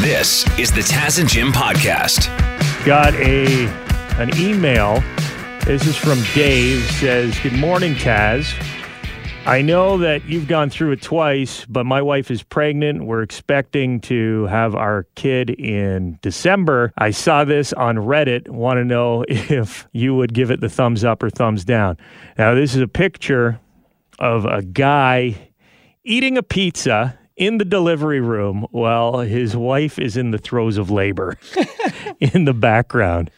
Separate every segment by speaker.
Speaker 1: This is the Taz and Jim podcast.
Speaker 2: Got a an email. This is from Dave. Says, "Good morning, Taz. I know that you've gone through it twice, but my wife is pregnant. We're expecting to have our kid in December. I saw this on Reddit. Want to know if you would give it the thumbs up or thumbs down. Now, this is a picture of a guy eating a pizza in the delivery room while his wife is in the throes of labor in the background.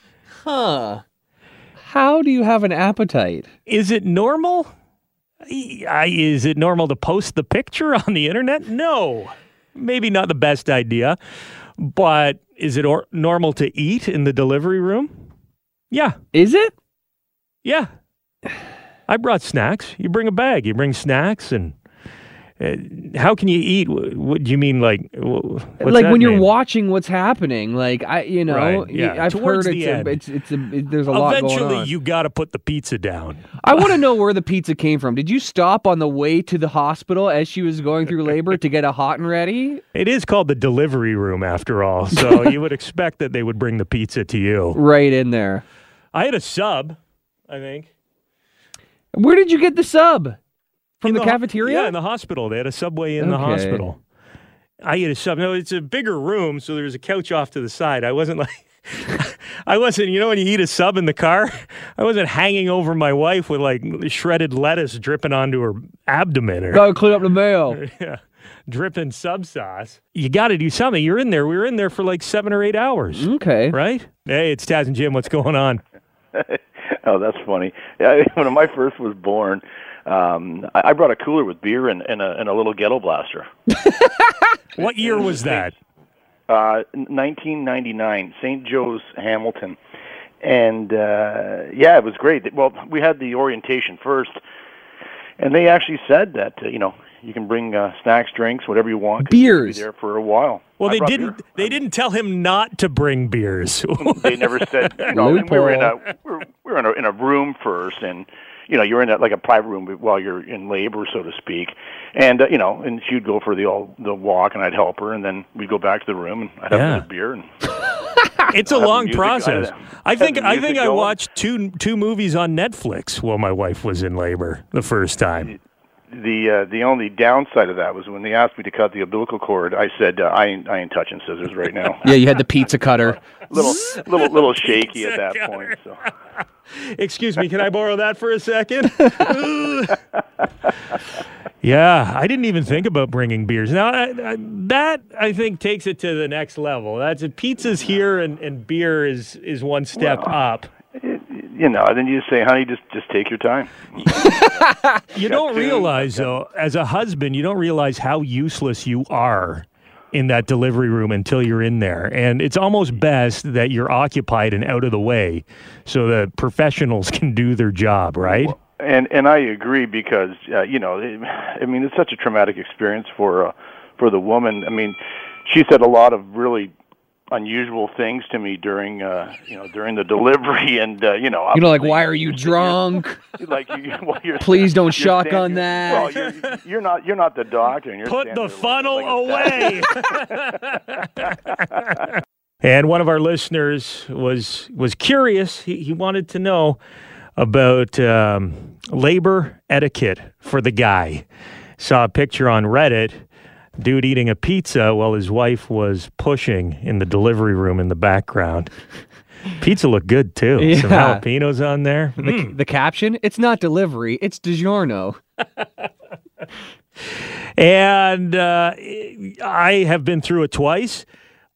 Speaker 3: Huh. How do you have an appetite?
Speaker 2: Is it normal? I, is it normal to post the picture on the internet? No. Maybe not the best idea. But is it or- normal to eat in the delivery room? Yeah.
Speaker 3: Is it?
Speaker 2: Yeah. I brought snacks. You bring a bag, you bring snacks and Uh, how can you eat? What, do you mean, like?
Speaker 3: like when you're
Speaker 2: mean?
Speaker 3: watching what's happening. Like I, you know,
Speaker 2: Right, yeah.
Speaker 3: I've
Speaker 2: Towards
Speaker 3: heard
Speaker 2: the
Speaker 3: it's,
Speaker 2: end.
Speaker 3: a, it's it's a it, there's a lot
Speaker 2: Eventually, you got to put the pizza down.
Speaker 3: I want to know where the pizza came from. Did you stop on the way to the hospital as she was going through labor to get a hot and ready?
Speaker 2: It is called the delivery room, after all. So you would expect that they would bring the pizza to you.
Speaker 3: Right in there.
Speaker 2: I had a sub, I think.
Speaker 3: Where did you get the sub? From
Speaker 2: In
Speaker 3: the,
Speaker 2: ho-
Speaker 3: cafeteria?
Speaker 2: Yeah, in the hospital. They had a subway in the hospital. I ate a sub. No, it's a bigger room, so there's a couch off to the side. I wasn't like, I wasn't. You know, when you eat a sub in the car, I wasn't hanging over my wife with like shredded lettuce dripping onto her abdomen or
Speaker 3: Gotta clean up the mail.
Speaker 2: yeah, dripping sub sauce. You got to do something. You're in there. We were in there for like seven or eight hours,
Speaker 3: Okay.
Speaker 2: right? Hey, it's Taz and Jim. What's going on?
Speaker 4: Oh, that's funny. Yeah, when my first was born, um, I, I brought a cooler with beer and, and, a, and a little ghetto blaster.
Speaker 2: What year was that?
Speaker 4: Uh, 1999, St. Joe's, Hamilton, and uh, yeah, it was great. Well, we had the orientation first, and they actually said that uh, you know you can bring uh, snacks, drinks, whatever you want.
Speaker 3: Beers.
Speaker 4: Be there for a while.
Speaker 2: Well,
Speaker 4: I
Speaker 2: they didn't.
Speaker 4: beer.
Speaker 2: They didn't tell him not to bring beers.
Speaker 4: they never said you know we were in a we were, we were in a in a room first and you know you're in a, like a private room while you're in labor so to speak and uh, you know and she'd go for the all the walk and I'd help her and then we'd go back to the room and I'd have
Speaker 2: Yeah.
Speaker 4: another beer and
Speaker 2: it's a long process.
Speaker 4: I-
Speaker 2: I think. I think I watched two two movies on Netflix while my wife was in labor the first time.
Speaker 4: The uh, the only downside of that was when they asked me to cut the umbilical cord I said uh, I ain't I ain't touching scissors right now
Speaker 3: Yeah, you had the pizza cutter.
Speaker 4: little little little shaky at that
Speaker 2: Pizza
Speaker 4: point so
Speaker 2: Excuse me, can I borrow that for a second? yeah, I didn't even think about bringing beers. Now I, I, that I think takes it to the next level. That's a pizza's here and, and beer is is one step up.
Speaker 4: You know then you just say honey just just take your time
Speaker 2: You don't
Speaker 4: two,
Speaker 2: realize, though, as a husband, you don't realize how useless you are in that delivery room until you're in there. And it's almost best that you're occupied and out of the way so that professionals can do their job, right?
Speaker 4: And and I agree because uh, you know, it, I mean, it's such a traumatic experience for uh, for the woman. I mean, she said a lot of really unusual things to me during uh, you know during the delivery, and uh, you know,
Speaker 3: You know, like, why are you drunk?
Speaker 4: like you, well, you're,
Speaker 3: Please don't
Speaker 4: you're
Speaker 3: shotgun
Speaker 4: standing-
Speaker 3: that.
Speaker 4: Well, you're, you're not you're not the doctor, and you're
Speaker 2: Put the funnel
Speaker 4: like
Speaker 2: away. and one of our listeners was was curious. He, he wanted to know about um, labor etiquette for the guy. Saw a picture on Reddit. Dude eating a pizza while his wife was pushing in the delivery room in the background. Pizza looked good too. Some jalapenos on there.
Speaker 3: The, the caption: It's not delivery, it's DiGiorno.
Speaker 2: And uh, I have been through it twice.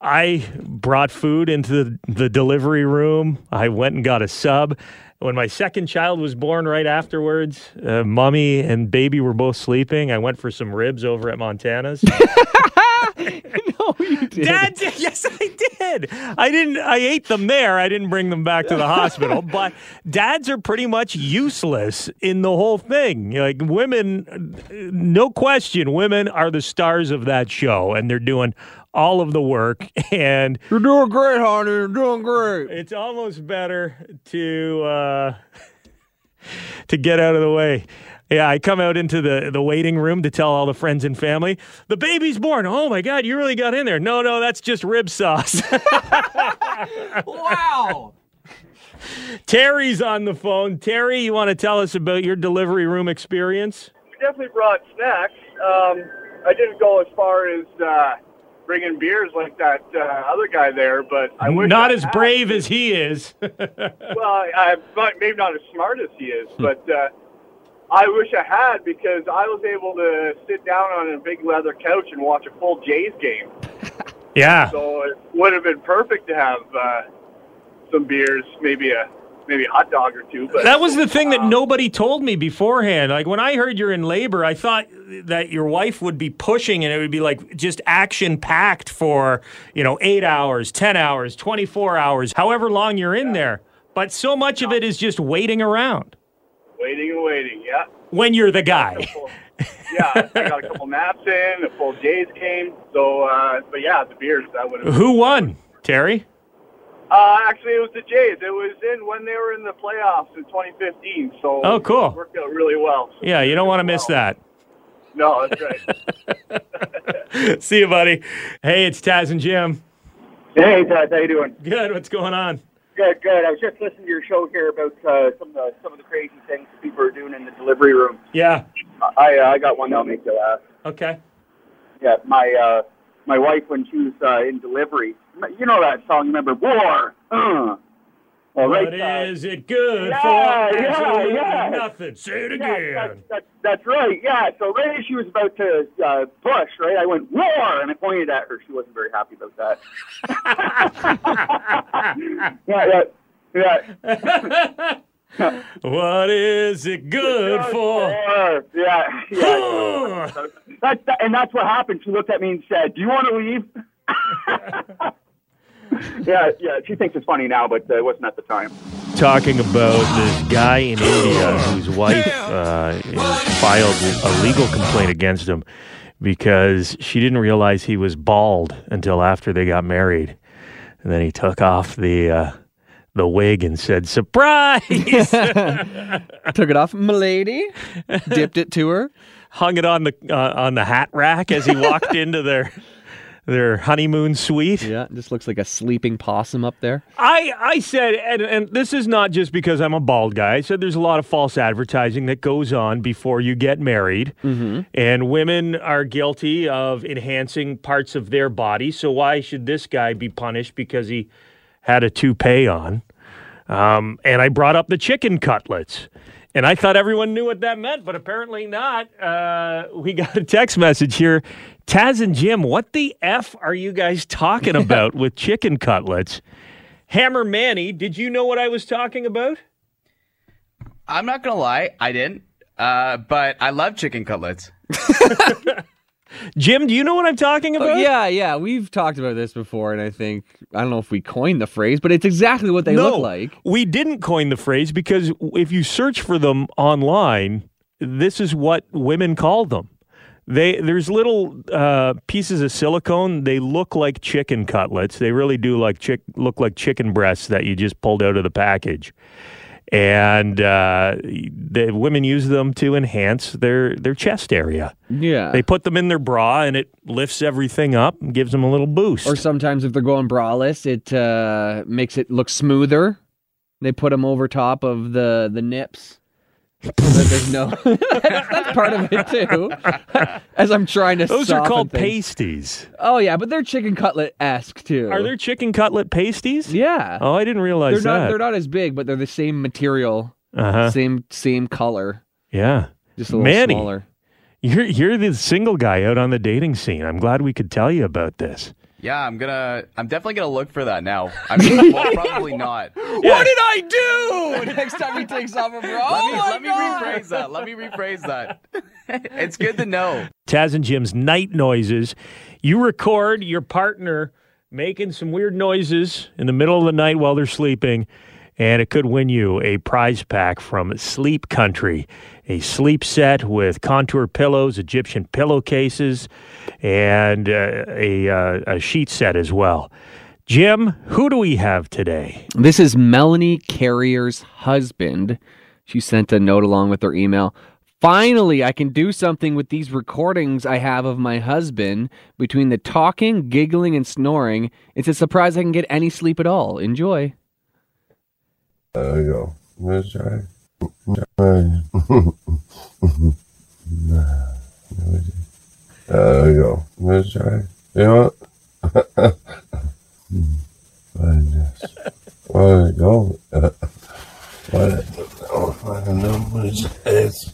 Speaker 2: I brought food into the, the delivery room. I went and got a sub. When my second child was born right afterwards, uh, mommy and baby were both sleeping. I went for some ribs over at Montana's.
Speaker 3: no, you did.
Speaker 2: Dad did. Yes, I did. I didn't. I ate them there. I didn't bring them back to the hospital. But dads are pretty much useless in the whole thing. Like women, no question, women are the stars of that show, and they're doing all of the work. And
Speaker 3: You're doing great, honey. You're doing great.
Speaker 2: it's almost better to uh, to get out of the way. Yeah, I come out into the, the waiting room to tell all the friends and family, the baby's born. Oh my God, you really got in there. No, no, that's just rib sauce.
Speaker 3: wow.
Speaker 2: Terry's on the phone. Terry, you want to tell us about your delivery room experience?
Speaker 5: We definitely brought snacks. Um, I didn't go as far as uh, bringing beers like that uh, other guy there, but I wish
Speaker 2: Not
Speaker 5: I
Speaker 2: as
Speaker 5: had.
Speaker 2: brave as he is.
Speaker 5: Well, I, I'm maybe not as smart as he is, but uh, I wish I had because I was able to sit down on a big leather couch and watch a full Jays game.
Speaker 2: yeah.
Speaker 5: So it would have been perfect to have uh, some beers, maybe a maybe a hot dog or two. But
Speaker 2: That was the thing that nobody told me beforehand. Like when I heard you're in labor, I thought that your wife would be pushing and it would be like just action packed for, you know, eight hours, 10 hours, 24 hours, however long you're in there. But so much of it is just waiting around
Speaker 5: waiting and waiting. Yeah.
Speaker 2: when you're the guy.
Speaker 5: Yeah, I got a couple naps in, a full days came. So, uh, but yeah, the beers that would have.
Speaker 2: Who won, Terry?
Speaker 5: Uh, actually, it was the Jays. It was in when they were in the playoffs in 2015. So.
Speaker 2: Oh, cool.
Speaker 5: It worked out really well. So
Speaker 2: Yeah, you don't want to miss that.
Speaker 5: No, that's right.
Speaker 2: See you, buddy. Hey, it's Taz and Jim.
Speaker 6: Hey, Taz. how you doing?
Speaker 2: Good. What's going on?
Speaker 6: Good, good. I was just listening to your show here about uh, some of the some of the crazy things people are doing in the delivery room.
Speaker 2: Yeah.
Speaker 6: I uh, I got one that'll make you laugh.
Speaker 2: Okay.
Speaker 6: Yeah, my uh, my wife when she was uh, in delivery, you know that song? Remember War? Uh. Well, right,
Speaker 2: What
Speaker 6: uh,
Speaker 2: is it good
Speaker 6: yeah,
Speaker 2: for?
Speaker 6: yeah, yeah.
Speaker 2: nothing. Say it
Speaker 6: Yeah,
Speaker 2: again.
Speaker 6: that's, that's, that's right. Yeah. So right as she was about to uh, push, right, I went war, and I pointed at her. She wasn't very happy about that. yeah, yeah, yeah.
Speaker 2: What is it good for?
Speaker 6: Yeah, yeah. And that's what happened. She looked at me and said, "Do you want to leave?" yeah, yeah. She thinks it's funny now, but uh, it wasn't at the time.
Speaker 2: Talking about this guy in India whose wife uh, filed a legal complaint against him because she didn't realize he was bald until after they got married, and then he took off the uh, the wig and said, "Surprise!"
Speaker 3: Took it off, milady. Dipped it to her.
Speaker 2: Hung it on the uh, on the hat rack as he walked into their their honeymoon suite.
Speaker 3: Yeah, just looks like a sleeping possum up there.
Speaker 2: I, I said, and, and this is not just because I'm a bald guy. I said there's a lot of false advertising that goes on before you get married. And women are guilty of enhancing parts of their body. So why should this guy be punished because he had a toupee on? Um, and I brought up the chicken cutlets. And I thought everyone knew what that meant, but apparently not. Uh, we got a text message here. Taz and Jim, what the F are you guys talking about with chicken cutlets? Hammer Manny, did you know what I was talking about?
Speaker 7: I'm not gonna lie, I didn't. Uh, but I love chicken cutlets.
Speaker 2: Jim, do you know what I'm talking about?
Speaker 3: Oh, yeah, yeah. We've talked about this before, and I think I don't know if we coined the phrase, but it's exactly what they
Speaker 2: no,
Speaker 3: look like.
Speaker 2: we didn't coin the phrase because if you search for them online, this is what women call them. They there's little uh, pieces of silicone. They look like chicken cutlets. They really do like chick look like chicken breasts that you just pulled out of the package. And uh, the women use them to enhance their their chest area.
Speaker 3: Yeah.
Speaker 2: They put them in their bra, and it lifts everything up and gives them a little boost.
Speaker 3: or sometimes if they're going braless, it uh, makes it look smoother. They put them over top of the the nips. So that there's no. that's, that's part of it too. As I'm trying to.
Speaker 2: Those are called
Speaker 3: things.
Speaker 2: pasties.
Speaker 3: Oh yeah, but they're chicken cutlet esque too.
Speaker 2: Are there chicken cutlet pasties?
Speaker 3: Yeah.
Speaker 2: Oh, I didn't realize
Speaker 3: they're not.
Speaker 2: that.
Speaker 3: They're not as big, but they're the same material,
Speaker 2: uh-huh.
Speaker 3: same same color,
Speaker 2: Yeah.
Speaker 3: just a little
Speaker 2: Manny.
Speaker 3: smaller.
Speaker 2: You're you're the single guy out on the dating scene. I'm glad we could tell you about this.
Speaker 7: Yeah, I'm gonna. I'm definitely gonna look for that now. I mean, well, probably not.
Speaker 3: What did I do? Next time he takes off a bra.
Speaker 7: Let
Speaker 3: Oh
Speaker 7: me,
Speaker 3: my
Speaker 7: let me rephrase that. Let me rephrase that. it's good to know.
Speaker 2: Taz and Jim's night noises. You record your partner making some weird noises in the middle of the night while they're sleeping, and it could win you a prize pack from Sleep Country. A sleep set with contour pillows, Egyptian pillowcases, and uh, a, uh, a sheet set as well. Jim, who do we have today?
Speaker 3: This is Melanie Carrier's husband. She sent a note along with her email. Finally, I can do something with these recordings I have of my husband between the talking, giggling, and snoring. It's a surprise I can get any sleep at all. Enjoy.
Speaker 8: There you go. Let's we go. Let's try. You know what? This. There we go. What? Oh, find the numbers. It's.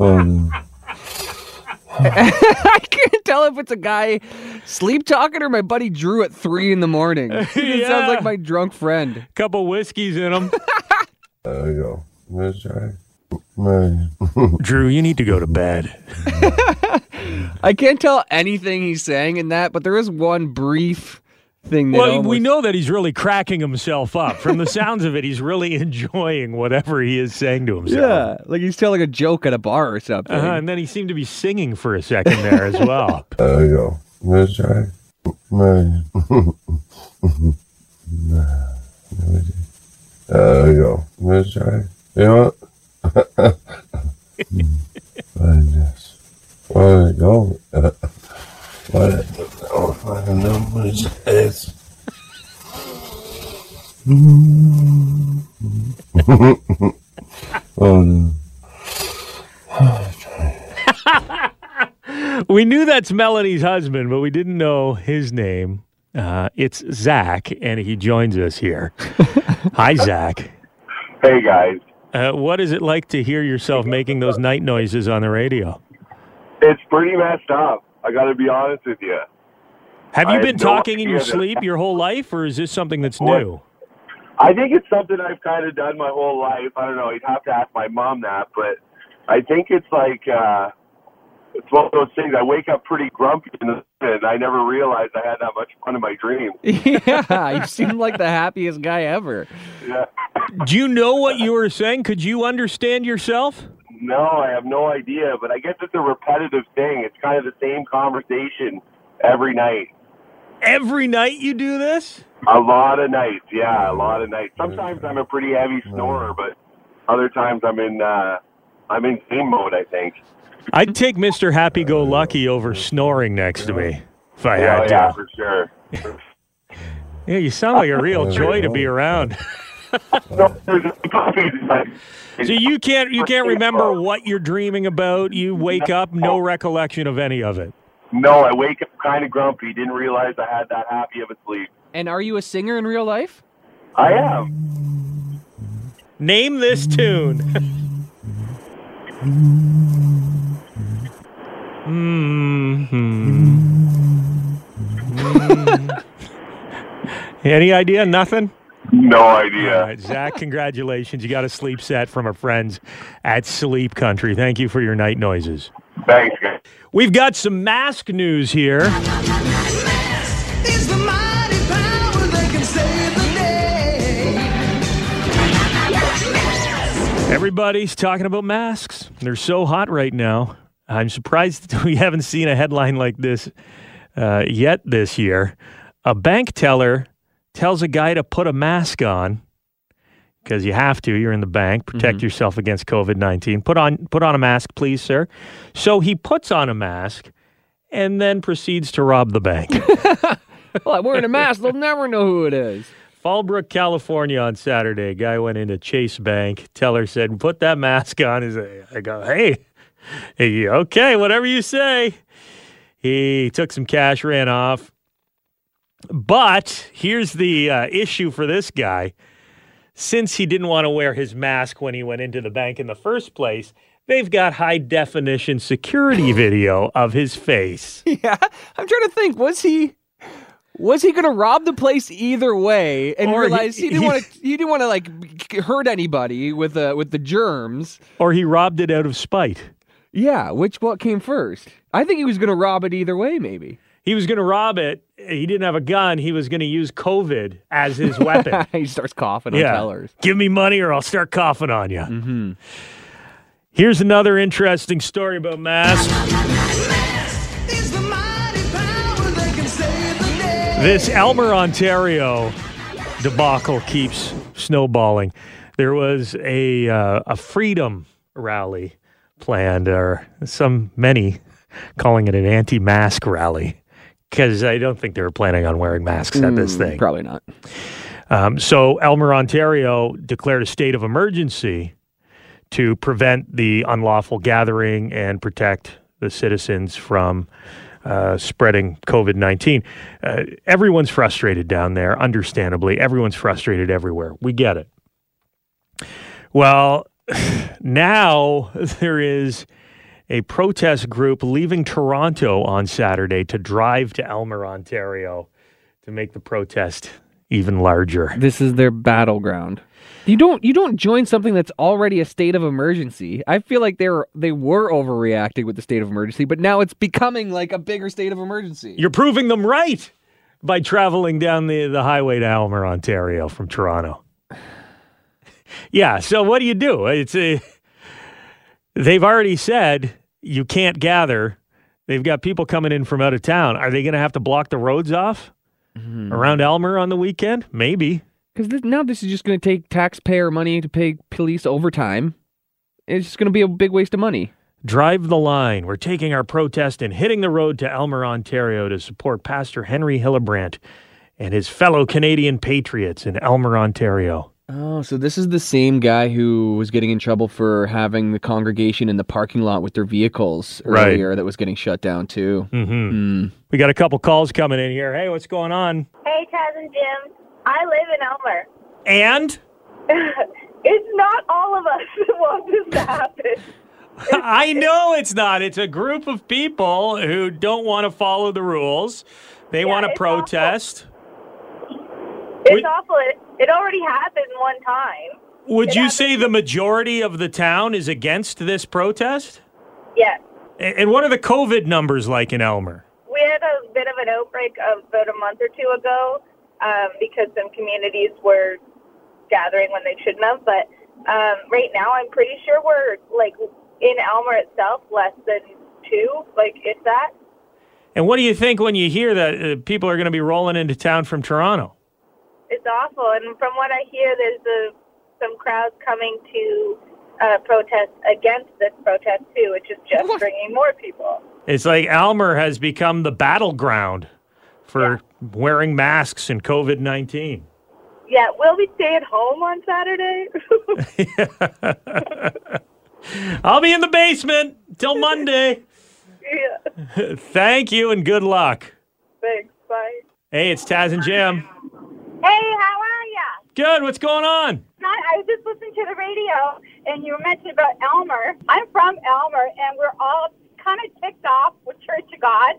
Speaker 8: oh, no.
Speaker 3: I can't tell if it's a guy sleep talking or my buddy Drew at three in the morning. It
Speaker 2: Yeah.
Speaker 3: sounds like my drunk friend.
Speaker 2: Couple whiskeys in him.
Speaker 8: There we go. Let's try.
Speaker 2: Drew, you need to go to bed.
Speaker 3: I can't tell anything he's saying in that, but there is one brief thing that
Speaker 2: Well,
Speaker 3: almost-
Speaker 2: we know that he's really cracking himself up. From the sounds of it, he's really enjoying whatever he is saying to himself.
Speaker 3: Yeah, like he's telling a joke at a bar or something.
Speaker 2: Uh-huh, and then he seemed to be singing for a second there as well.
Speaker 8: There we go. Let's try. Man. There we go. Let's try. You know what? Find this. There we go. What? Oh, find the numbers. It's. oh no.
Speaker 2: we knew that's Melanie's husband, but we didn't know his name. Uh, it's Zach, and he joins us here. Hi, Zach.
Speaker 9: Hey guys,
Speaker 2: Uh, what is it like to hear yourself making those night noises on the radio?
Speaker 9: it's pretty messed up. I got to be honest with you.
Speaker 2: Have you
Speaker 9: had
Speaker 2: been
Speaker 9: no
Speaker 2: talking in your
Speaker 9: that-
Speaker 2: sleep your whole life, or is this something that's
Speaker 9: What?
Speaker 2: new?
Speaker 9: I think it's something I've kind of done my whole life. I don't know. You'd have to ask my mom that, but I think it's like uh, it's one of those things. I wake up pretty grumpy, in the, and I never realized I had that much fun in my dreams.
Speaker 3: yeah, you seem like the happiest guy ever.
Speaker 9: Yeah.
Speaker 2: Do you know what you were saying? Could you understand yourself?
Speaker 9: No, I have no idea, but I guess it's a repetitive thing. It's kind of the same conversation every night.
Speaker 2: Every night you do this?
Speaker 9: A lot of nights, yeah, a lot of nights. Sometimes I'm a pretty heavy snorer, but other times I'm in uh, I'm in game mode. I think.
Speaker 2: I'd take Mr. Happy Go Lucky over snoring next to me if I
Speaker 9: Yeah,
Speaker 2: had
Speaker 9: yeah,
Speaker 2: to.
Speaker 9: for sure.
Speaker 2: Yeah, you sound like a real joy to be around.
Speaker 9: No, there's puppies. Like,
Speaker 2: So you can't you can't remember what you're dreaming about. You wake up, no recollection of any of it.
Speaker 9: no, I wake up kind of grumpy. Didn't realize I had that happy of a sleep.
Speaker 3: And are you a singer in real life?
Speaker 9: I am.
Speaker 2: Name this tune. Mhm. Any idea? Nothing?
Speaker 9: No idea.
Speaker 2: All right, Zach, congratulations. You got a sleep set from our friends at Sleep Country. Thank you for your night noises.
Speaker 9: Thanks.
Speaker 2: We've got some mask news here. Everybody's talking about masks. They're so hot right now. I'm surprised we haven't seen a headline like this uh, yet this year. A bank teller tells a guy to put a mask on because you have to. You're in the bank. Protect yourself against COVID nineteen. Put on put on a mask, please, sir. So he puts on a mask and then proceeds to rob the bank.
Speaker 3: Well, I'm wearing a mask. They'll never know who it is.
Speaker 2: Fallbrook, California on Saturday. A Guy went into Chase Bank. Teller said, put that mask on. He's like, I go, hey, hey, okay, whatever you say. He took some cash, ran off. But here's the uh, issue for this guy. Since he didn't want to wear his mask when he went into the bank in the first place, they've got high definition security video of his face.
Speaker 3: Yeah, I'm trying to think. Was he? Was he going to rob the place either way and
Speaker 2: Or he-
Speaker 3: realize he, didn't want to? He didn't want to like hurt anybody with the with the germs.
Speaker 2: Or he robbed it out of spite.
Speaker 3: Yeah, which what came first? I think he was going to rob it either way. Maybe.
Speaker 2: he was going to rob it. He didn't have a gun. He was going to use COVID as his weapon.
Speaker 3: he starts coughing on
Speaker 2: yeah.
Speaker 3: tellers.
Speaker 2: Give me money or I'll start coughing on you. Mm-hmm. Here's another interesting story about masks. This Aylmer, Ontario debacle keeps snowballing. There was a uh, a freedom rally planned, or some many calling it an anti-mask rally, because I don't think they were planning on wearing masks at this
Speaker 3: Mm,
Speaker 2: thing.
Speaker 3: Probably not.
Speaker 2: Um, so Aylmer, Ontario, declared a state of emergency to prevent the unlawful gathering and protect the citizens from uh, spreading COVID 19. Uh, everyone's frustrated down there, understandably. Everyone's frustrated everywhere. We get it. Well, now there is a protest group leaving Toronto on Saturday to drive to Aylmer, Ontario to make the protest even larger.
Speaker 3: This is their battleground. You don't you don't join something that's already a state of emergency. I feel like they were they were overreacting with the state of emergency, but now it's becoming like a bigger state of emergency.
Speaker 2: You're proving them right by traveling down the, the highway to Aylmer, Ontario from Toronto. Yeah, so what do you do? It's a, they've already said you can't gather. They've got people coming in from out of town. Are they going to have to block the roads off mm-hmm. around Aylmer on the weekend? Maybe.
Speaker 3: Because this, now this is just going to take taxpayer money to pay police overtime. It's just going to be a big waste of money.
Speaker 2: Drive the line. We're taking our protest and hitting the road to Aylmer, Ontario to support Pastor Henry Hildebrandt and his fellow Canadian patriots in Aylmer, Ontario.
Speaker 3: Oh, so this is the same guy who was getting in trouble for having the congregation in the parking lot with their vehicles
Speaker 2: Right.
Speaker 3: earlier that was getting shut down too.
Speaker 2: Mm-hmm. We got a couple calls coming in here. Hey, what's going on?
Speaker 10: Hey, Taz and Jim. I live in Aylmer.
Speaker 2: And
Speaker 10: it's not all of us that want this to happen.
Speaker 2: I know it's not. It's a group of people who don't want to follow the rules. They want to
Speaker 10: it's
Speaker 2: protest.
Speaker 10: It's awful. It, it already happened one time.
Speaker 2: Would
Speaker 10: It
Speaker 2: you
Speaker 10: happened-
Speaker 2: say the majority of the town is against this protest?
Speaker 10: Yes.
Speaker 2: A- And what are the COVID numbers like in Aylmer?
Speaker 10: We had a bit of an outbreak of about a month or two ago um, because some communities were gathering when they shouldn't have. But um, right now, I'm pretty sure we're like in Aylmer itself less than two, like if that.
Speaker 2: And what do you think when you hear that uh, people are going to be rolling into town from Toronto?
Speaker 10: It's awful. And from what I hear, there's a, some crowds coming to uh, protest against this protest too, which is just bringing more people.
Speaker 2: It's like Aylmer has become the battleground for wearing masks and COVID 19.
Speaker 10: Yeah, will we stay at home on Saturday?
Speaker 2: I'll be in the basement till Monday.
Speaker 10: yeah.
Speaker 2: Thank you and good luck.
Speaker 10: Thanks. Bye.
Speaker 2: Hey, it's Taz and Jim.
Speaker 10: Hey, how are ya?
Speaker 2: Good. What's going on?
Speaker 10: I was just listening to the radio, and you were mentioning about Aylmer. I'm from Aylmer, and we're all kind of ticked off with Church of God.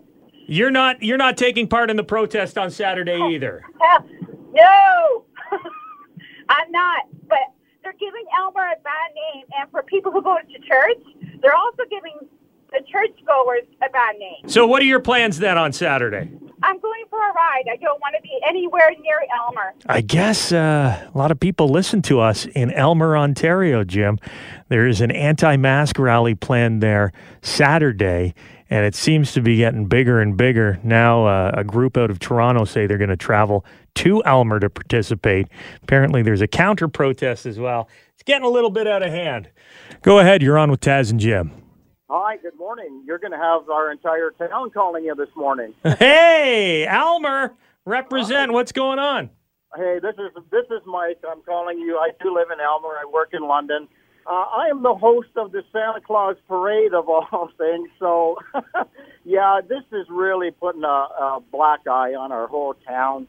Speaker 2: You're not you're not taking part in the protest on Saturday either.
Speaker 10: Hell, no, I'm not. But they're giving Aylmer a bad name, and for people who go to church, they're also giving the churchgoers a bad name.
Speaker 2: So what are your plans then on Saturday?
Speaker 10: I'm going for a ride. I don't want to be anywhere near Aylmer.
Speaker 2: I guess uh, a lot of people listen to us in Aylmer, Ontario, Jim. There is an anti mask rally planned there Saturday, and it seems to be getting bigger and bigger. Now, uh, a group out of Toronto say they're going to travel to Aylmer to participate. Apparently, there's a counter protest as well. It's getting a little bit out of hand. Go ahead, you're on with Taz and Jim.
Speaker 11: Hi, good morning. You're going to have our entire town calling you this morning.
Speaker 2: Hey, Aylmer, represent. What's going on?
Speaker 11: Hey, this is this is Mike. I'm calling you. I do live in Aylmer. I work in London. Uh, I am the host of the Santa Claus Parade of all things. So, yeah, this is really putting a, a black eye on our whole town.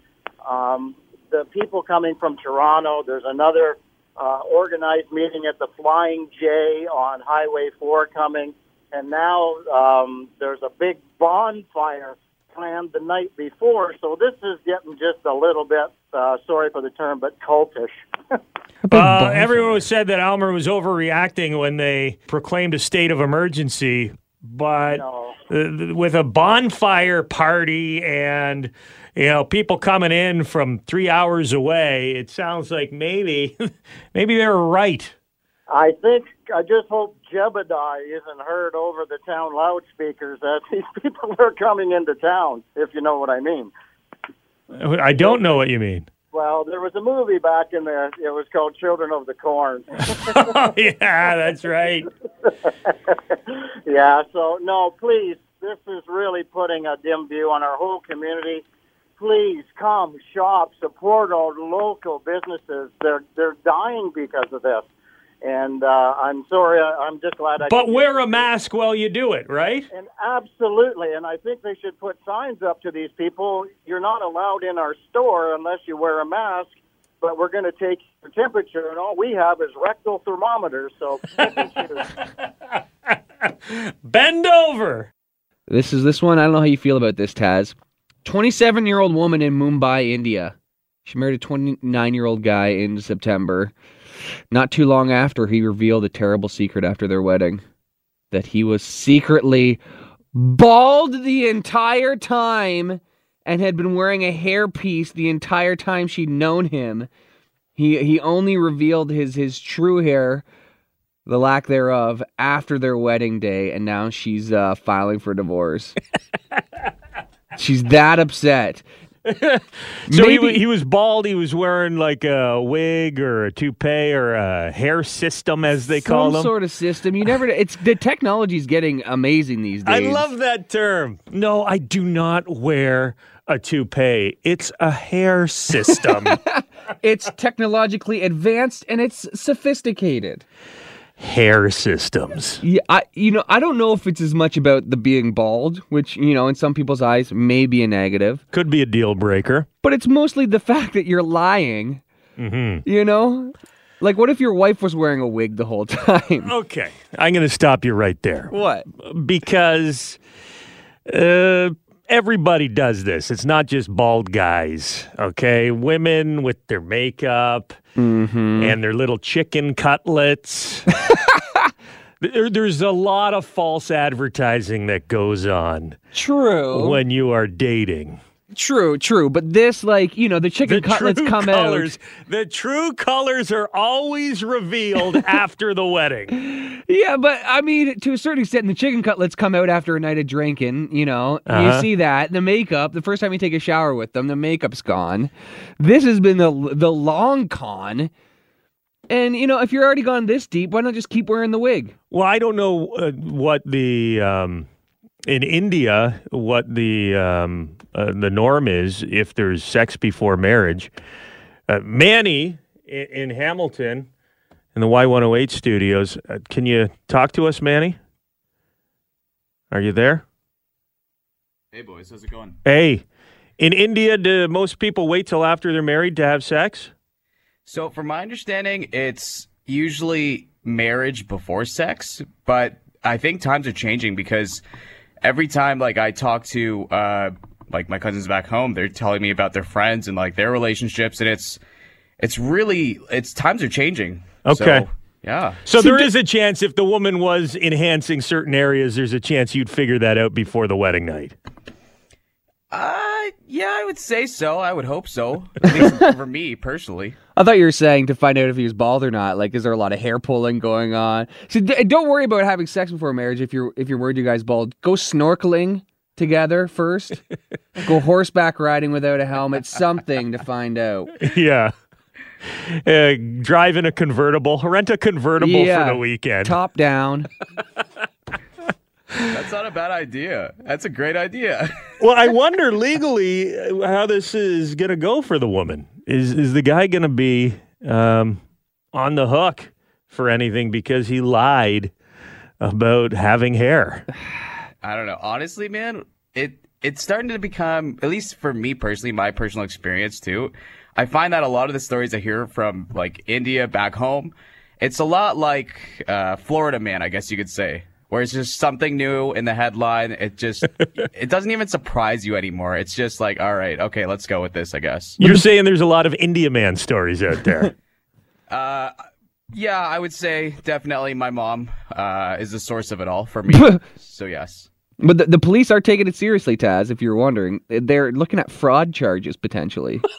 Speaker 11: Um, the people coming from Toronto. There's another uh, organized meeting at the Flying J on Highway 4 coming, and now um, there's a big bonfire planned the night before. So this is getting just a little bit, uh, sorry for the term, but cultish.
Speaker 2: Uh, everyone said that Aylmer was overreacting when they proclaimed a state of emergency, but uh, with a bonfire party and you know people coming in from three hours away, it sounds like maybe maybe they were right.
Speaker 11: I think I just hope Jebediah isn't heard over the town loudspeakers that these people are coming into town, if you know what I mean.
Speaker 2: I don't know what you mean.
Speaker 11: Well, there was a movie back in the. It was called Children of the Corn.
Speaker 2: oh, yeah, that's right.
Speaker 11: yeah. So no, please. This is really putting a dim view on our whole community. Please come shop, support our local businesses. They're they're dying because of this, and uh, I'm sorry. I, I'm just glad I.
Speaker 2: But wear a mask while you do it, right?
Speaker 11: And absolutely, and I think they should put signs up to these people. You're not allowed in our store unless you wear a mask. But we're going to take your temperature, and all we have is rectal thermometers. So pick and choose.
Speaker 2: Bend over.
Speaker 3: This is this one. I don't know how you feel about this, Taz. 27 year old woman in Mumbai, India. She married a 29 year old guy in September. Not too long after, he revealed a terrible secret after their wedding that he was secretly bald the entire time and had been wearing a hairpiece the entire time she'd known him. He he only revealed his his true hair, the lack thereof, after their wedding day, and now she's uh, filing for divorce. she's that upset.
Speaker 2: So he,
Speaker 3: Maybe-
Speaker 2: he was bald. He was wearing like a wig or a toupee or a hair system, as they call them.
Speaker 3: Some
Speaker 2: them.
Speaker 3: sort of system. You never. It's the technology's getting amazing these days.
Speaker 2: I love that term. No, I do not wear a toupee. It's a hair system.
Speaker 3: it's technologically advanced and it's sophisticated.
Speaker 2: Hair systems.
Speaker 3: Yeah, I you know I don't know if it's as much about the being bald, which you know in some people's eyes may be a negative,
Speaker 2: Could be a deal breaker.
Speaker 3: but it's mostly the fact that you're lying.
Speaker 2: Mm-hmm.
Speaker 3: You know, like what if your wife was wearing a wig the whole time?
Speaker 2: Okay, I'm going to stop you right there.
Speaker 3: What?
Speaker 2: Because uh, everybody does this. It's not just bald guys, okay? Women with their makeup
Speaker 3: Mm-hmm.
Speaker 2: and their little chicken cutlets. There, there's a lot of false advertising that goes on
Speaker 3: True.
Speaker 2: when you are dating.
Speaker 3: True, true. But this, like, you know, the chicken
Speaker 2: The
Speaker 3: cutlets come
Speaker 2: colors,
Speaker 3: out.
Speaker 2: the true colors are always revealed after the wedding.
Speaker 3: Yeah, but I mean, to a certain extent, the chicken cutlets come out after a night of drinking. You know,
Speaker 2: Uh-huh.
Speaker 3: you see that the makeup. The first time you take a shower with them, the makeup's gone. This has been the the long con. And you know, if you're already gone this deep, why not just keep wearing the wig?
Speaker 2: Well, I don't know uh, what the um, in India what the um, uh, the norm is if there's sex before marriage. Uh, Manny in, in Hamilton in the Y108 studios, uh, can you talk to us, Manny? Are you there?
Speaker 7: Hey boys, how's it going?
Speaker 2: Hey, in India, do most people wait till after they're married to have sex?
Speaker 7: So, from my understanding, it's usually marriage before sex, but I think times are changing because every time like I talk to uh like my cousins back home, they're telling me about their friends and like their relationships and it's it's really it's times are changing.
Speaker 2: Okay.
Speaker 7: So, yeah.
Speaker 2: So there is a chance if the woman was enhancing certain areas, there's a chance you'd figure that out before the wedding night.
Speaker 7: Uh yeah, I would say so. I would hope so. At least for me personally.
Speaker 3: I thought you were saying to find out if he was bald or not. Like, is there a lot of hair pulling going on? So d- don't worry about having sex before marriage. If you're if you're worried you guys bald, go snorkeling together first. go horseback riding without a helmet. Something to find out.
Speaker 2: yeah. Uh, drive in a convertible, rent a convertible
Speaker 3: Yeah.
Speaker 2: for the weekend.
Speaker 3: Top down.
Speaker 7: That's not a bad idea. That's a great idea.
Speaker 2: well, I wonder legally uh, how this is going to go for the woman. Is is the guy going to be um, on the hook for anything because he lied about having hair?
Speaker 7: I don't know. Honestly, man, it it's starting to become, at least for me personally, my personal experience too. I find that a lot of the stories I hear from like India back home, it's a lot like uh, Florida Man, I guess you could say, where it's just something new in the headline. It just it doesn't even surprise you anymore. It's just like, all right, okay, let's go with this, I guess.
Speaker 2: You're saying there's a lot of India man stories out there.
Speaker 7: Uh, yeah, I would say definitely my mom uh, is the source of it all for me. so yes.
Speaker 3: But the, the police are taking it seriously, Taz. If you're wondering, they're looking at fraud charges potentially.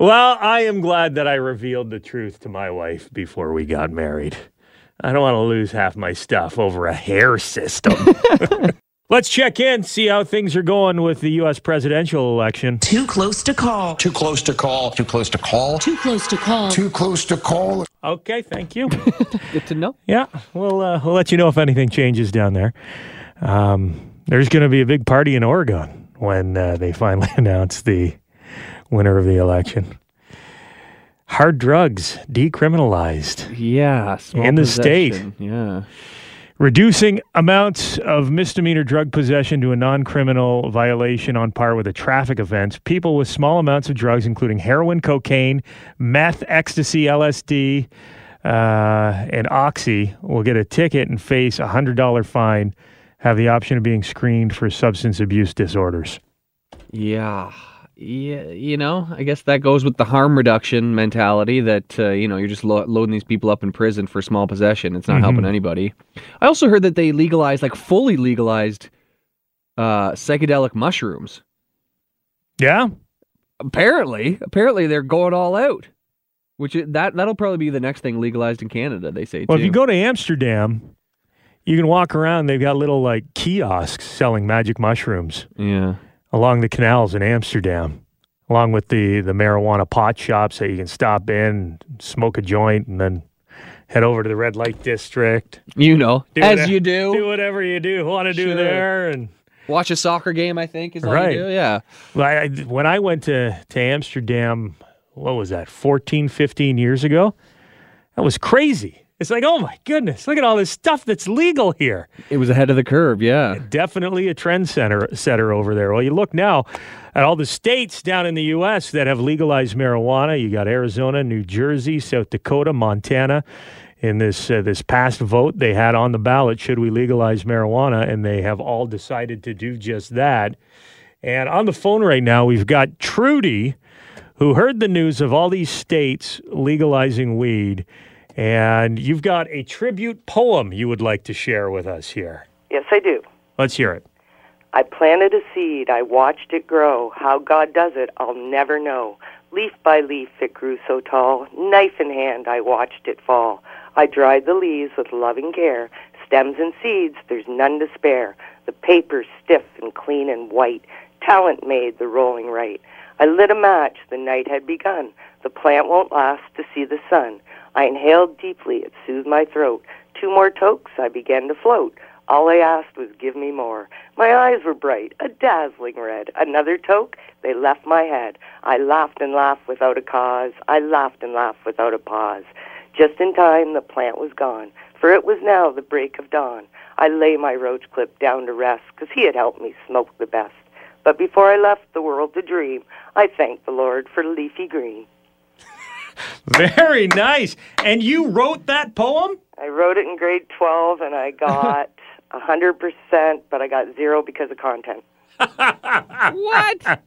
Speaker 2: Well, I am glad that I revealed the truth to my wife before we got married. I don't want to lose half my stuff over a hair system. Let's check in, see how things are going with the U.S. presidential election.
Speaker 12: Too close to call.
Speaker 13: Too close to call. Too close to call.
Speaker 12: Too close to call.
Speaker 13: Too close to call.
Speaker 2: Okay, thank you.
Speaker 3: Good to know.
Speaker 2: Yeah, we'll uh, we'll let you know if anything changes down there. Um, there's going to be a big party in Oregon when uh, they finally announce the winner of the election. Hard drugs decriminalized
Speaker 3: Yeah.
Speaker 2: in the state.
Speaker 3: Yeah.
Speaker 2: Reducing amounts of misdemeanor drug possession to a non criminal violation on par with a traffic offense. People with small amounts of drugs, including heroin, cocaine, meth, ecstasy, LSD, uh, and oxy, will get a ticket and face a $100 fine, have the option of being screened for substance abuse disorders.
Speaker 3: Yeah. Yeah, you know, I guess that goes with the harm reduction mentality that, uh, you know, you're just lo- loading these people up in prison for small possession. It's not helping
Speaker 2: Mhm.
Speaker 3: anybody. I also heard that they legalized, like fully legalized, uh, psychedelic mushrooms.
Speaker 2: Yeah.
Speaker 3: Apparently, apparently they're going all out. Which that that'll probably be the next thing legalized in Canada. They say.
Speaker 2: Well,
Speaker 3: too.
Speaker 2: if you go to Amsterdam, you can walk around. They've got little like kiosks selling magic mushrooms.
Speaker 3: Yeah.
Speaker 2: Along the canals in Amsterdam, along with the the marijuana pot shops that you can stop in, smoke a joint, and then head over to the red light district.
Speaker 3: You know,
Speaker 2: Do
Speaker 3: as you do.
Speaker 2: Do whatever you do, want to do
Speaker 3: Sure.
Speaker 2: there, and
Speaker 3: Watch a soccer game, I think, is all
Speaker 2: right.
Speaker 3: you do. Yeah.
Speaker 2: Well, I, when I went to to Amsterdam, what was that? 14, 15 years ago. That was crazy. It's like, oh my goodness, look at all this stuff that's legal here.
Speaker 3: It was ahead of the curve, yeah.
Speaker 2: Definitely a trend center, setter over there. Well, you look now at all the states down in the U.S. that have legalized marijuana. You got Arizona, New Jersey, South Dakota, Montana. In this uh, this past vote, they had on the ballot, should we legalize marijuana? And they have all decided to do just that. And on the phone right now, we've got Trudy, who heard the news of all these states legalizing weed. And you've got a tribute poem you would like to share with us here.
Speaker 14: Yes, I do.
Speaker 2: Let's hear it.
Speaker 14: I planted a seed, I watched it grow. How God does it, I'll never know. Leaf by leaf, it grew so tall. Knife in hand, I watched it fall. I dried the leaves with loving care. Stems and seeds, there's none to spare. The paper stiff and clean and white. Talent made the rolling right. I lit a match, the night had begun. The plant won't last to see the sun. I inhaled deeply, it soothed my throat. Two more tokes, I began to float. All I asked was give me more. My eyes were bright, a dazzling red. Another toke, they left my head. I laughed and laughed without a cause. I laughed and laughed without a pause. Just in time, the plant was gone, for it was now the break of dawn. I lay my roach clip down to rest, 'cause he had helped me smoke the best. But before I left the world to dream, I thanked the Lord for leafy green.
Speaker 2: Very nice. And you wrote that poem?
Speaker 14: I wrote it in grade 12 and I got a 100%, but I got zero because of content.
Speaker 3: what?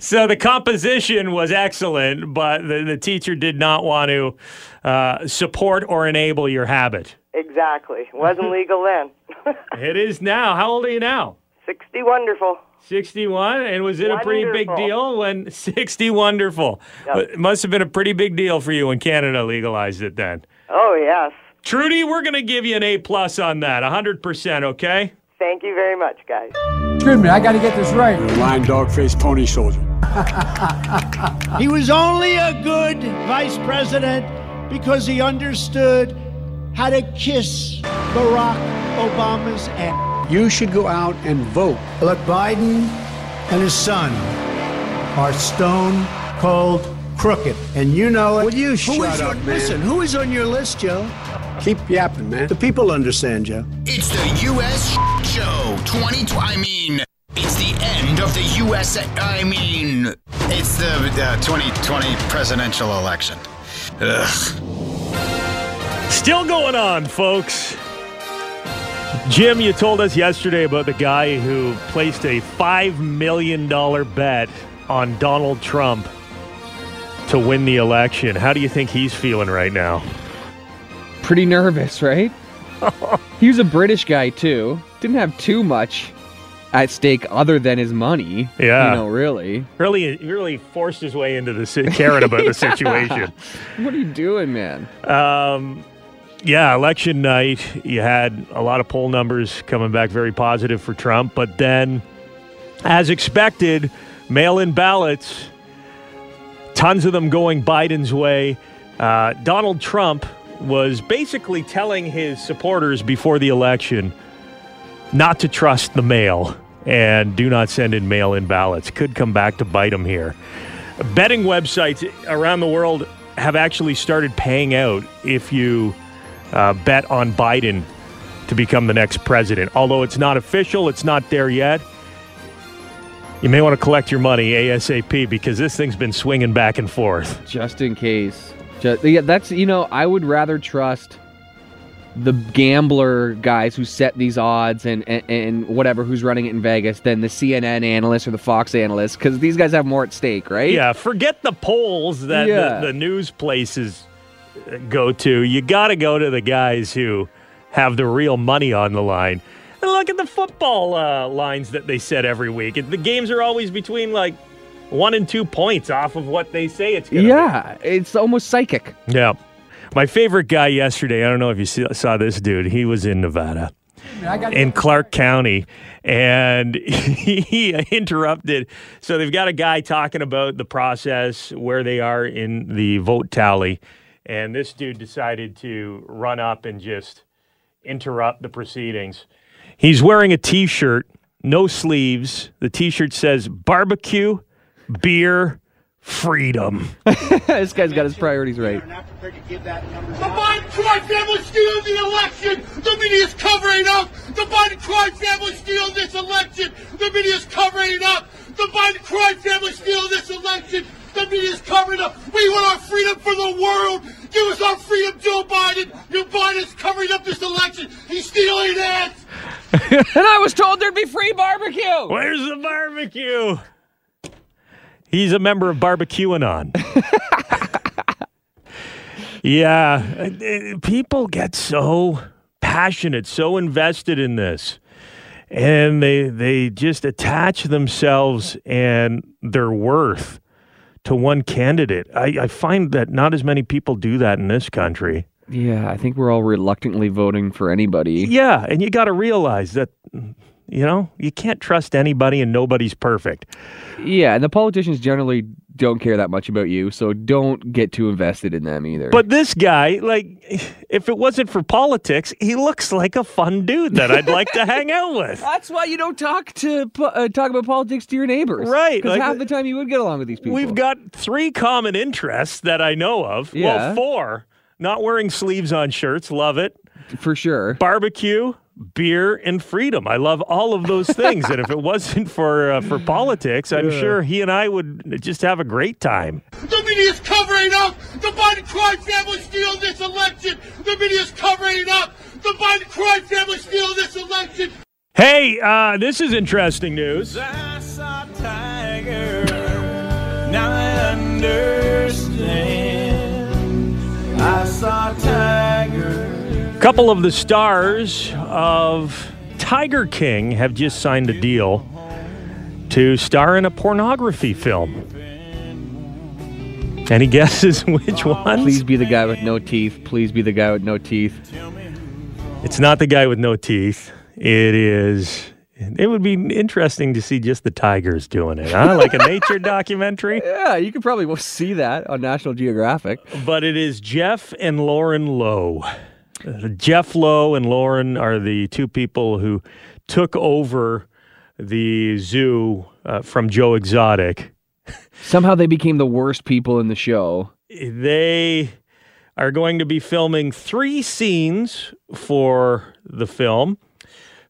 Speaker 2: So the composition was excellent, but the, the teacher did not want to uh, support or enable your habit.
Speaker 14: Exactly. Wasn't legal then.
Speaker 2: It is now. How old are you now?
Speaker 14: 60 wonderful.
Speaker 2: 61. And was it a pretty big deal when 60 wonderful? It must have been a pretty big deal for you when Canada legalized it then.
Speaker 14: Oh, yes.
Speaker 2: Trudy, we're going to give you an A plus on that. 100%, okay?
Speaker 14: Thank you very much, guys.
Speaker 15: Excuse me, I got to get this right. Lion, dog, face, pony soldier.
Speaker 16: He was only a good vice president because he understood how to kiss Barack Obama's ass.
Speaker 15: You should go out and vote.
Speaker 16: Look, Biden and his son are stone cold crooked, and you know it.
Speaker 15: Will you
Speaker 16: Who
Speaker 15: shut
Speaker 16: is
Speaker 15: up,
Speaker 16: on-
Speaker 15: man?
Speaker 16: Listen, who is on your list, Joe?
Speaker 15: Keep yapping, man.
Speaker 16: The people understand, Joe.
Speaker 17: It's the U.S. Show 2020. I mean, it's the end of the U.S. I mean, it's the uh, 2020 presidential election. Ugh.
Speaker 2: Still going on, folks. Jim, you told us yesterday about the guy who placed a $5 million bet on Donald Trump to win the election. How do you think he's feeling right now?
Speaker 3: Pretty nervous, right? he was a British guy too. Didn't have too much at stake other than his money.
Speaker 2: Yeah.
Speaker 3: You know, really.
Speaker 2: Really, really forced his way into the si- caring about the situation.
Speaker 3: What are you doing, man?
Speaker 2: Um, Yeah, election night, you had a lot of poll numbers coming back very positive for Trump, but then, as expected, mail in ballots, tons of them going Biden's way. Uh, Donald Trump was basically telling his supporters before the election not to trust the mail and do not send in mail in ballots. Could come back to bite him here. Betting websites around the world have actually started paying out if you uh, bet on Biden to become the next president. Although it's not official, it's not there yet. You may want to collect your money ASAP because this thing's been swinging back and forth.
Speaker 3: Just in case. Just, yeah, that's you know, I would rather trust the gambler guys who set these odds and, and, and whatever who's running it in Vegas than the CNN analysts or the Fox analysts because these guys have more at stake, right?
Speaker 2: Yeah, forget the polls that
Speaker 3: Yeah.
Speaker 2: the, the news places go to. You got to go to the guys who have the real money on the line. And look at the football uh, lines that they set every week. The games are always between like one and two points off of what they say it's going to
Speaker 3: Yeah, it's almost psychic.
Speaker 2: Yeah. My favorite guy yesterday, I don't know if you see- saw this dude, he was in Nevada in Clark County and he interrupted. So they've got a guy talking about the process, where they are in the vote tally. And this dude decided to run up and just interrupt the proceedings. He's wearing a t shirt, no sleeves. The t shirt says barbecue, beer, freedom.
Speaker 3: this guy's got his priorities right.
Speaker 18: The Biden crime family stealing the election. The media's covering up. The Biden crime family stealing this election. The media's covering up. The Biden crime family stealing this election. The media's covering up. We want our freedom for the world. Give us our freedom, Joe Biden. Joe Biden's covering up this election. He's stealing it.
Speaker 3: and I was told there'd be free barbecue.
Speaker 2: Where's the barbecue? He's a member of Barbecuanon. yeah, uh, people get so passionate, so invested in this, and they they just attach themselves and their worth to one candidate. I, I find that not as many people do that in this country.
Speaker 3: Yeah, I think we're all reluctantly voting for anybody.
Speaker 2: Yeah, and you got to realize that you know you can't trust anybody, and nobody's perfect.
Speaker 3: Yeah, and the politicians generally don't care that much about you, so don't get too invested in them either.
Speaker 2: But this guy, like, if it wasn't for politics, he looks like a fun dude that I'd like to hang out with.
Speaker 3: That's why you don't talk to uh, talk about politics to your neighbors,
Speaker 2: Right,
Speaker 3: Because
Speaker 2: like-
Speaker 3: half the time you would get along with these people.
Speaker 2: We've got three common interests that I know of.
Speaker 3: Yeah.
Speaker 2: Well, four. Not wearing sleeves on shirts, love it.
Speaker 3: For sure.
Speaker 2: Barbecue, beer, and freedom. I love all of those things. and if it wasn't for uh, for politics, I'm
Speaker 18: Yeah.
Speaker 2: sure he and I would just have a great time.
Speaker 18: The media's covering up. The Biden crime family stealing this election. The media's covering up. The Biden crime family stealing this election.
Speaker 2: Hey, uh, this is interesting news.
Speaker 18: I saw Tiger. Now I understand. I saw Tiger.
Speaker 2: A couple of the stars of Tiger King have just signed a deal to star in a pornography film. Any guesses which one?
Speaker 3: Please be the guy with no teeth. Please be the guy with no teeth.
Speaker 2: It's not the guy with no teeth. It is. It would be interesting to see just the tigers doing it, huh? Like a nature documentary.
Speaker 3: Yeah, you could probably see that on National Geographic.
Speaker 2: But it is Jeff and Lauren Lowe. Jeff Lowe and Lauren are the two people who took over the zoo uh, from Joe Exotic.
Speaker 3: Somehow they became the worst people in the show.
Speaker 2: They are going to be filming three scenes for the film.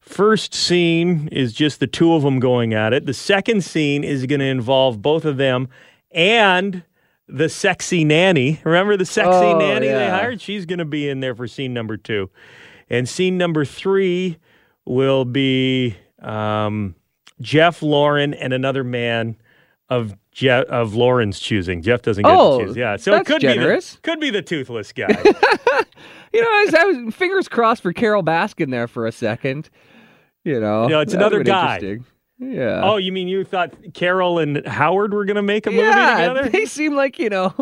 Speaker 2: First scene is just the two of them going at it. The second scene is going to involve both of them and the sexy nanny. Remember the sexy
Speaker 3: Oh,
Speaker 2: nanny they hired? She's going to be in there for scene number two. And scene number three will be um, Jeff, Lauren, and another man of Jeff of Lauren's choosing. Jeff doesn't get
Speaker 3: Oh,
Speaker 2: to choose. Yeah, so it could
Speaker 3: generous.
Speaker 2: be the, could be the toothless guy.
Speaker 3: You know, I was, I was fingers crossed for Carole Baskin there for a second. You know,
Speaker 2: No, it's another guy.
Speaker 3: Yeah.
Speaker 2: oh, you mean you thought Carol and Howard were going to make a movie
Speaker 3: yeah,
Speaker 2: together?
Speaker 3: they seem like you know.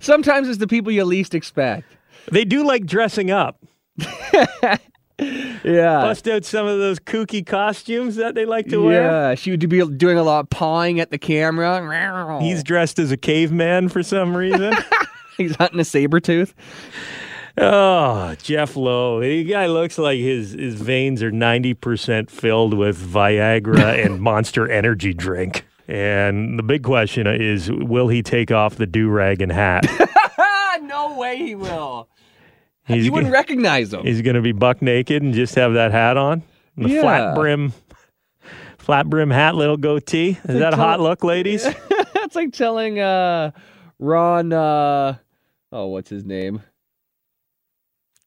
Speaker 3: Sometimes it's the people you least expect.
Speaker 2: They do like dressing up.
Speaker 3: Yeah.
Speaker 2: Bust out some of those kooky costumes that they like to wear.
Speaker 3: Yeah, she would be doing a lot of pawing at the camera.
Speaker 2: He's dressed as a caveman for some reason.
Speaker 3: He's hunting a saber tooth.
Speaker 2: Oh, Jeff Lowe. The guy looks like his, his veins are 90% filled with Viagra and monster energy drink. And the big question is will he take off the do rag and hat?
Speaker 3: no way he will.
Speaker 2: He's
Speaker 3: you wouldn't recognize him.
Speaker 2: He's going to be buck naked and just have that hat on? The
Speaker 3: Yeah.
Speaker 2: flat brim. Flat brim hat, little goatee. Is
Speaker 3: like
Speaker 2: that a
Speaker 3: tell-
Speaker 2: hot look, ladies?
Speaker 3: That's like telling uh, Ron. Uh, oh, what's his name?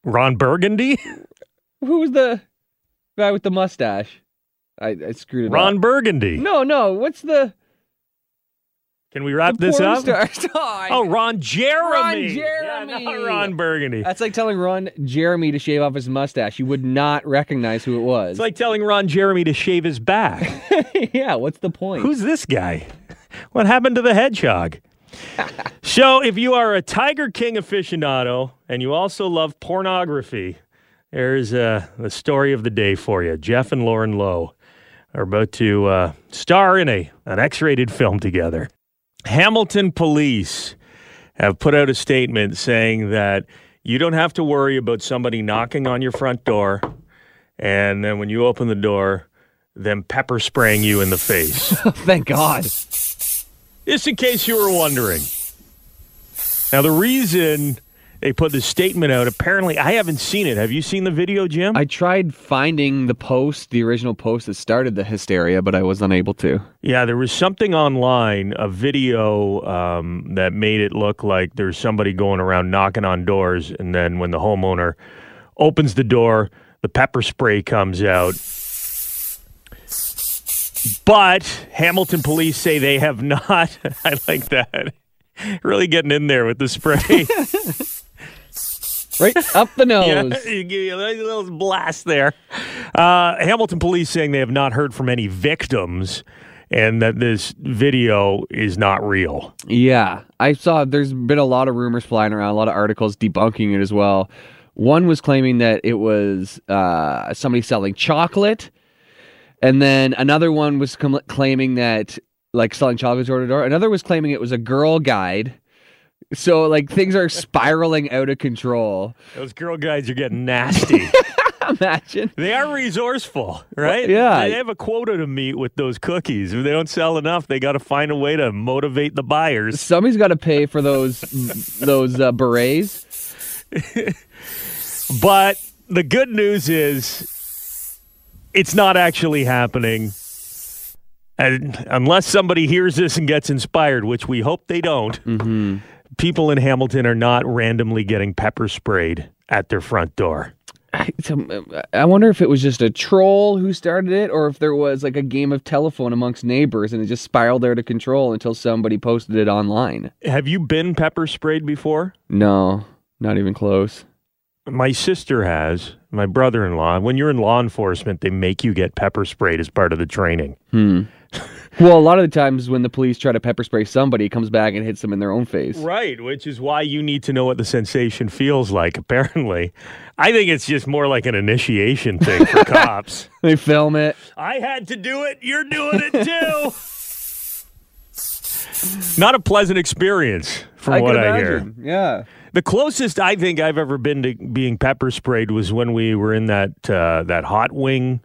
Speaker 2: Ron Burgundy?
Speaker 3: Who was the guy with the mustache? I, I screwed it up.
Speaker 2: Ron
Speaker 3: up.
Speaker 2: Burgundy.
Speaker 3: No, no. What's the
Speaker 2: Can we wrap
Speaker 3: the
Speaker 2: this up?
Speaker 3: Oh,
Speaker 2: Oh, Ron Jeremy.
Speaker 3: Ron
Speaker 2: Yeah,
Speaker 3: Jeremy.
Speaker 2: not Ron Burgundy.
Speaker 3: That's like telling Ron Jeremy to shave off his mustache. You would not recognize who it was.
Speaker 2: It's like telling Ron Jeremy to shave his back.
Speaker 3: yeah, what's the point?
Speaker 2: Who's this guy? What happened to the hedgehog? so, if you are a Tiger King aficionado and you also love pornography, there's uh, the story of the day for you. Jeff and Lauren Lowe are about to uh, star in a an X-rated film together. Hamilton police have put out a statement saying that you don't have to worry about somebody knocking on your front door and then when you open the door, them pepper spraying you in the face.
Speaker 3: Thank God.
Speaker 2: Just in case you were wondering. Now, the reason they put this statement out, apparently, I haven't seen it. Have you seen the video, Jim?
Speaker 3: I tried finding the post, the original post that started the hysteria, but I was unable to.
Speaker 2: Yeah, there was something online, a video um, that made it look like there's somebody going around knocking on doors, and then when the homeowner opens the door, the pepper spray comes out. But Hamilton police say they have not. I like that. Really getting in there with the spray.
Speaker 3: Right up the nose.
Speaker 2: Yeah, you give you a little blast there. Uh, Hamilton police saying they have not heard from any victims and that this video is not real.
Speaker 3: Yeah, I saw there's been a lot of rumors flying around, a lot of articles debunking it as well. One was claiming that it was uh, somebody selling chocolate, and then another one was com- claiming that like selling chocolate door to door. Another was claiming it was a girl guide. So like things are spiraling out of control.
Speaker 2: Those girl guides are getting nasty.
Speaker 3: Imagine.
Speaker 2: they are resourceful, right?
Speaker 3: Yeah.
Speaker 2: They have a quota to meet with those cookies. If they don't sell enough, they got to find a way to motivate the buyers.
Speaker 3: Somebody's got to pay for those those uh, berets.
Speaker 2: But the good news is it's not actually happening. And unless somebody hears this and gets inspired, which we hope they don't,
Speaker 3: Mm-hmm.
Speaker 2: People in Hamilton are not randomly getting pepper sprayed at their front door.
Speaker 3: I wonder if it was just a troll who started it, or if there was like a game of telephone amongst neighbors and it just spiraled out of control until somebody posted it online.
Speaker 2: Have you been pepper sprayed before?
Speaker 3: No, not even close.
Speaker 2: My sister has. My brother in law. When you're in law enforcement, they make you get pepper sprayed as part of the training.
Speaker 3: Hmm. Well, a lot of the times when the police try to pepper spray somebody, it comes back and hits them in their own face.
Speaker 2: Right, which is why you need to know what the sensation feels like, apparently. I think it's just more like an initiation thing for cops.
Speaker 3: They film it.
Speaker 2: I had to do it. You're doing it too. Not a pleasant experience, from
Speaker 3: I
Speaker 2: what I hear.
Speaker 3: Yeah.
Speaker 2: The closest I think I've ever been to being pepper sprayed was when we were in that uh, that hot wing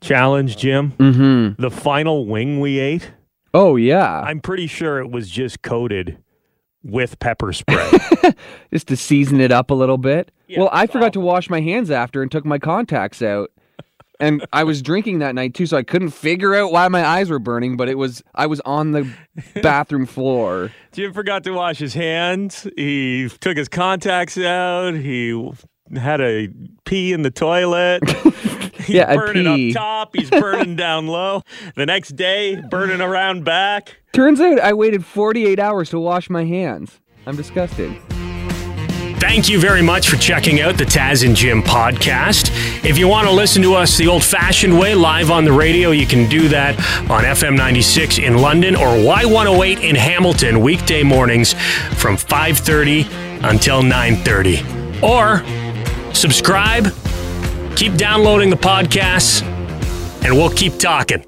Speaker 2: challenge, Jim.
Speaker 3: Mm-hmm.
Speaker 2: The final wing we ate.
Speaker 3: Oh yeah.
Speaker 2: I'm pretty sure it was just coated with pepper spray.
Speaker 3: just to season it up a little bit. well, I forgot to wash my hands after and took my contacts out. And I was drinking that night too, so I couldn't figure out why my eyes were burning, but it was I was on the bathroom floor.
Speaker 2: Jim forgot to wash his hands. He took his contacts out. He had a pee in the toilet. He's
Speaker 3: Yeah, a
Speaker 2: burning
Speaker 3: pee.
Speaker 2: up top. He's burning down low. The next day, burning around back.
Speaker 3: Turns out I waited 48 hours to wash my hands. I'm disgusted.
Speaker 2: Thank you very much for checking out the Taz and Jim podcast. If you want to listen to us the old fashioned way, live on the radio, you can do that on FM 96 in London or Y108 in Hamilton, weekday mornings from 5.30 until 9.30. Or subscribe, keep downloading the podcasts, and we'll keep talking.